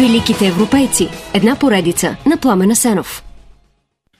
Великите европейци. Една поредица на Пламена Сенов.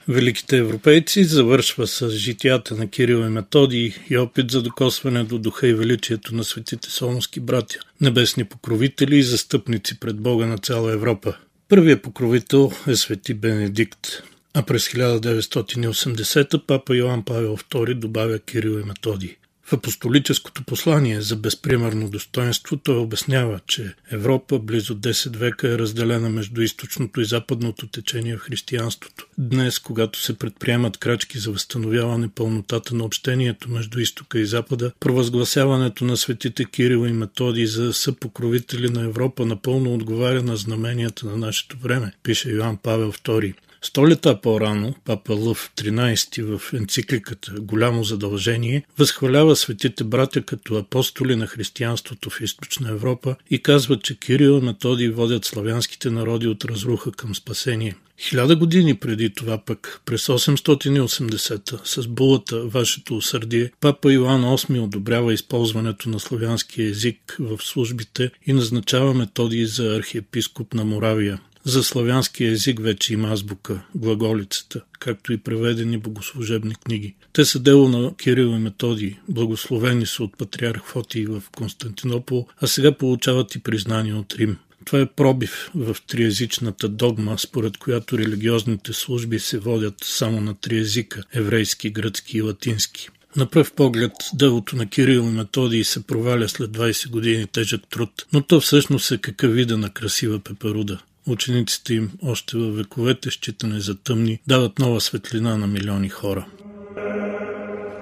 Великите европейци завършва с житията на Кирил и Методий и опит за докосване до духа и величието на светите солнски братя, небесни покровители и застъпници пред Бога на цяла Европа. Първият покровител е свети Бенедикт, а през 1980 папа Йоан Павел II добавя Кирил и Методий. В апостолическото послание за безпримерно достоинство той обяснява, че Европа близо 10 века е разделена между източното и западното течение в християнството. Днес, когато се предприемат крачки за възстановяване пълнотата на общението между изтока и запада, провъзгласяването на светите Кирил и Методи за съпокровители на Европа напълно отговаря на знаменията на нашето време, пише Йоан Павел II. Сто лета по-рано папа Лъв 13 в енцикликата Голямо задължение възхвалява светите братя като апостоли на християнството в източна Европа и казва, че Кирил и Методий водят славянските народи от разруха към спасение. Хиляда години преди това пък, през 880-та, с булата Вашето усърдие, папа Иоанн VIII одобрява използването на славянския език в службите и назначава методи за архиепископ на Моравия. За славянския език вече има азбука, глаголицата, както и преведени богослужебни книги. Те са дело на Кирил и Методий, благословени са от патриарх Фотий в Константинопол, а сега получават и признание от Рим. Това е пробив в триязичната догма, според която религиозните служби се водят само на три езика – еврейски, гръцки и латински. На пръв поглед делото на Кирил и Методий се проваля след 20 години тежък труд, но то всъщност е какъв вида на красива пеперуда. Учениците им още във вековете, считане за тъмни, дават нова светлина на милиони хора.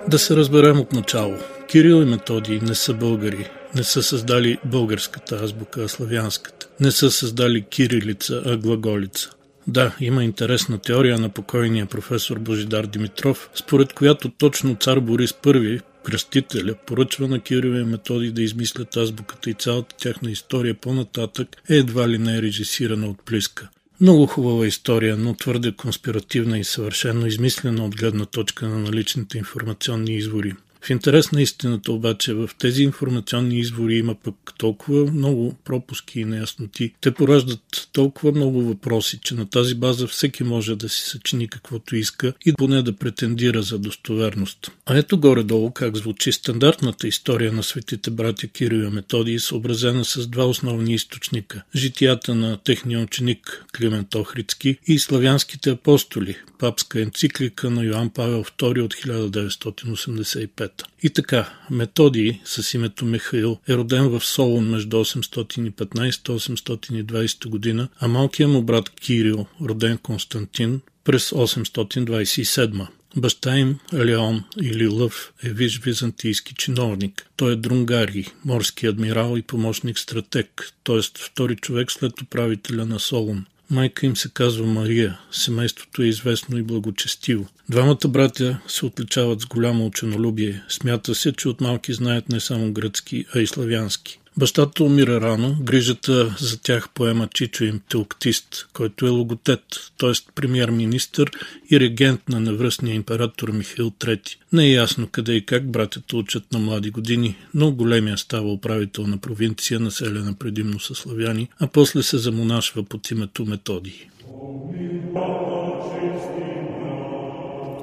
Да се разберем от начало. Кирил и Методий не са българи, не са създали българската азбука, а славянската. Не са създали кирилица, а глаголица. Да, има интересна теория на покойния професор Божидар Димитров, според която точно цар Борис I кръстителя поръчва на Кирил и Методи да измислят азбуката и цялата тяхна история по-нататък е едва ли не е режисирана от Плиска. Много хубава история, но твърде конспиративна и съвършено измислена от гледна точка на наличните информационни извори. В интерес на истината обаче в тези информационни извори има пък толкова много пропуски и неясноти. Те пораждат толкова много въпроси, че на тази база всеки може да си съчини каквото иска и поне да претендира за достоверност. А ето горе-долу как звучи стандартната история на светите братя Кирил и Методий, съобразена с два основни източника – житията на техния ученик Климент Охридски и славянските апостоли, папска енциклика на Йоан Павел II от 1985. И така, Методий с името Михаил е роден в Солун между 815-820 година, а малкият му брат Кирил, роден Константин, през 827. Баща им, Леон или Лъв, е виж византийски чиновник. Той е друнгари, морски адмирал и помощник стратег, т.е. втори човек след управителя на Солун. Майка им се казва Мария. Семейството е известно и благочестиво. Двамата братя се отличават с голямо ученолюбие. Смята се, че от малки знаят не само гръцки, а и славянски. Бащата умира рано, грижата за тях поема чичо им Теоктист, който е логотет, т.е. премьер-министър и регент на невръстния император Михаил III. Не е ясно къде и как братята учат на млади години, но големия става управител на провинция, населена предимно със славяни, а после се замонашва под името Методий.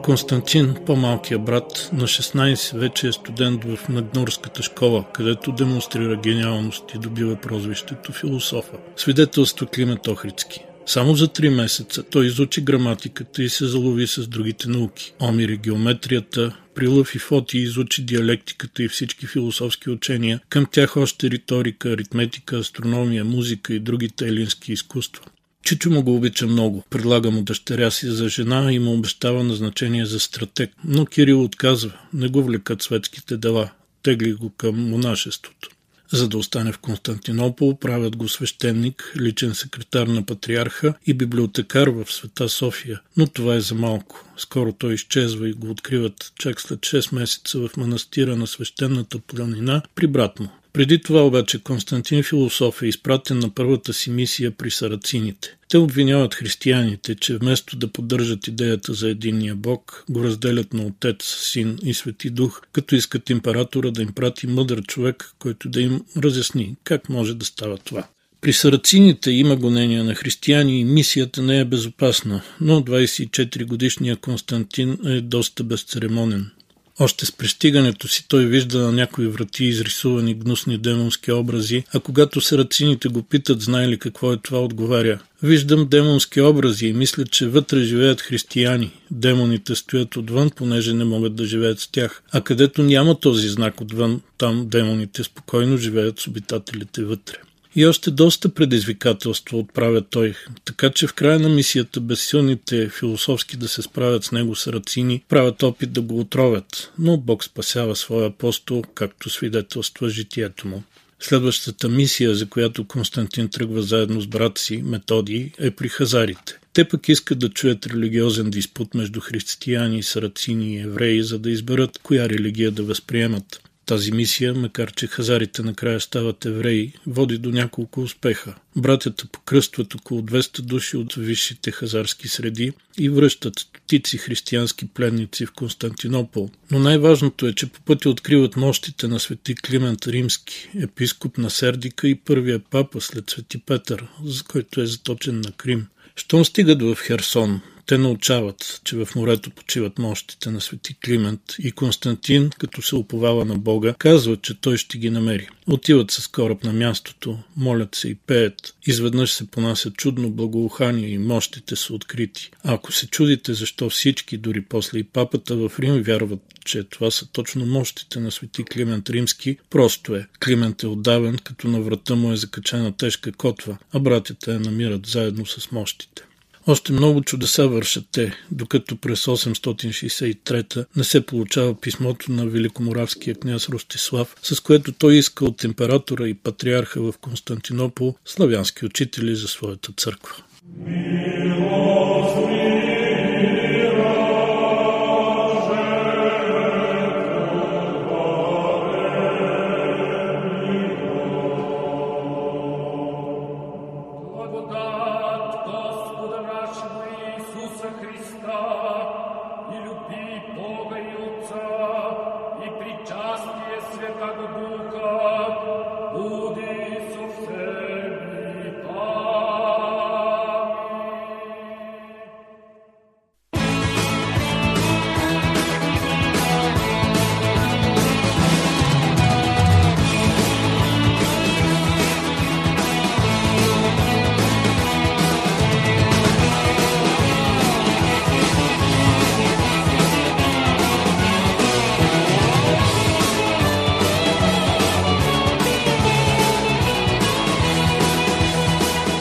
Константин, по-малкият брат, на 16 вече е студент в Нагнорската школа, където демонстрира гениалност и добива прозвището философа. Свидетелства Климент Охридски. Само за три месеца той изучи граматиката и се залови с другите науки. Омири геометрията, при Лъв и Фоти изучи диалектиката и всички философски учения, към тях още риторика, аритметика, астрономия, музика и другите елински изкуства. Чичо му го обича много. Предлага му дъщеря си за жена и му обещава назначение за стратег. Но Кирил отказва. Не го влекат светските дела. Тегли го към монашеството. За да остане в Константинопол, правят го свещеник, личен секретар на патриарха и библиотекар в Света София. Но това е за малко. Скоро той изчезва и го откриват чак след 6 месеца в манастира на свещената планина при брат му. Преди това обаче Константин Философ е изпратен на първата си мисия при сарацините. Те обвиняват християните, че вместо да поддържат идеята за единния Бог, го разделят на Отец, Син и Свети Дух, като искат императора да им прати мъдър човек, който да им разясни как може да става това. При сарацините има гонения на християни и мисията не е безопасна, но 24 годишния Константин е доста безцеремонен. Още с пристигането си той вижда на някои врати изрисувани гнусни демонски образи, а когато сарацините го питат знае ли какво е това, отговаря. Виждам демонски образи и мисля, че вътре живеят християни. Демоните стоят отвън, понеже не могат да живеят с тях. А където няма този знак отвън, там демоните спокойно живеят с обитателите вътре. И още доста предизвикателство отправя той, така че в края на мисията безсилните философски да се справят с него сарацини правят опит да го отровят, но Бог спасява своя апостол, както свидетелства житието му. Следващата мисия, за която Константин тръгва заедно с брат си, Методий, е при хазарите. Те пък искат да чуят религиозен диспут между християни, сарацини и евреи, за да изберат коя религия да възприемат. Тази мисия, макар че хазарите накрая стават евреи, води до няколко успеха. Братята покръстват около 200 души от висшите хазарски среди и връщат стотици християнски пленници в Константинопол. Но най-важното е, че по пътя откриват мощите на свети Климент Римски, епископ на Сердика и първия папа след свети Петър, за който е заточен на Крим. Щом стигат в Херсон, те научават, че в морето почиват мощите на свети Климент и Константин, като се уповава на Бога, казва, че той ще ги намери. Отиват с кораб на мястото, молят се и пеят. Изведнъж се понася чудно благоухание и мощите са открити. А ако се чудите защо всички, дори после и папата в Рим вярват, че това са точно мощите на свети Климент Римски, просто е. Климент е отдавен, като на врата му е закачена тежка котва, а братята я намират заедно с мощите. Още много чудеса вършат те, докато през 863 не се получава писмото на великоморавския княз Ростислав, с което той иска от императора и патриарха в Константинопол славянски учители за своята църква.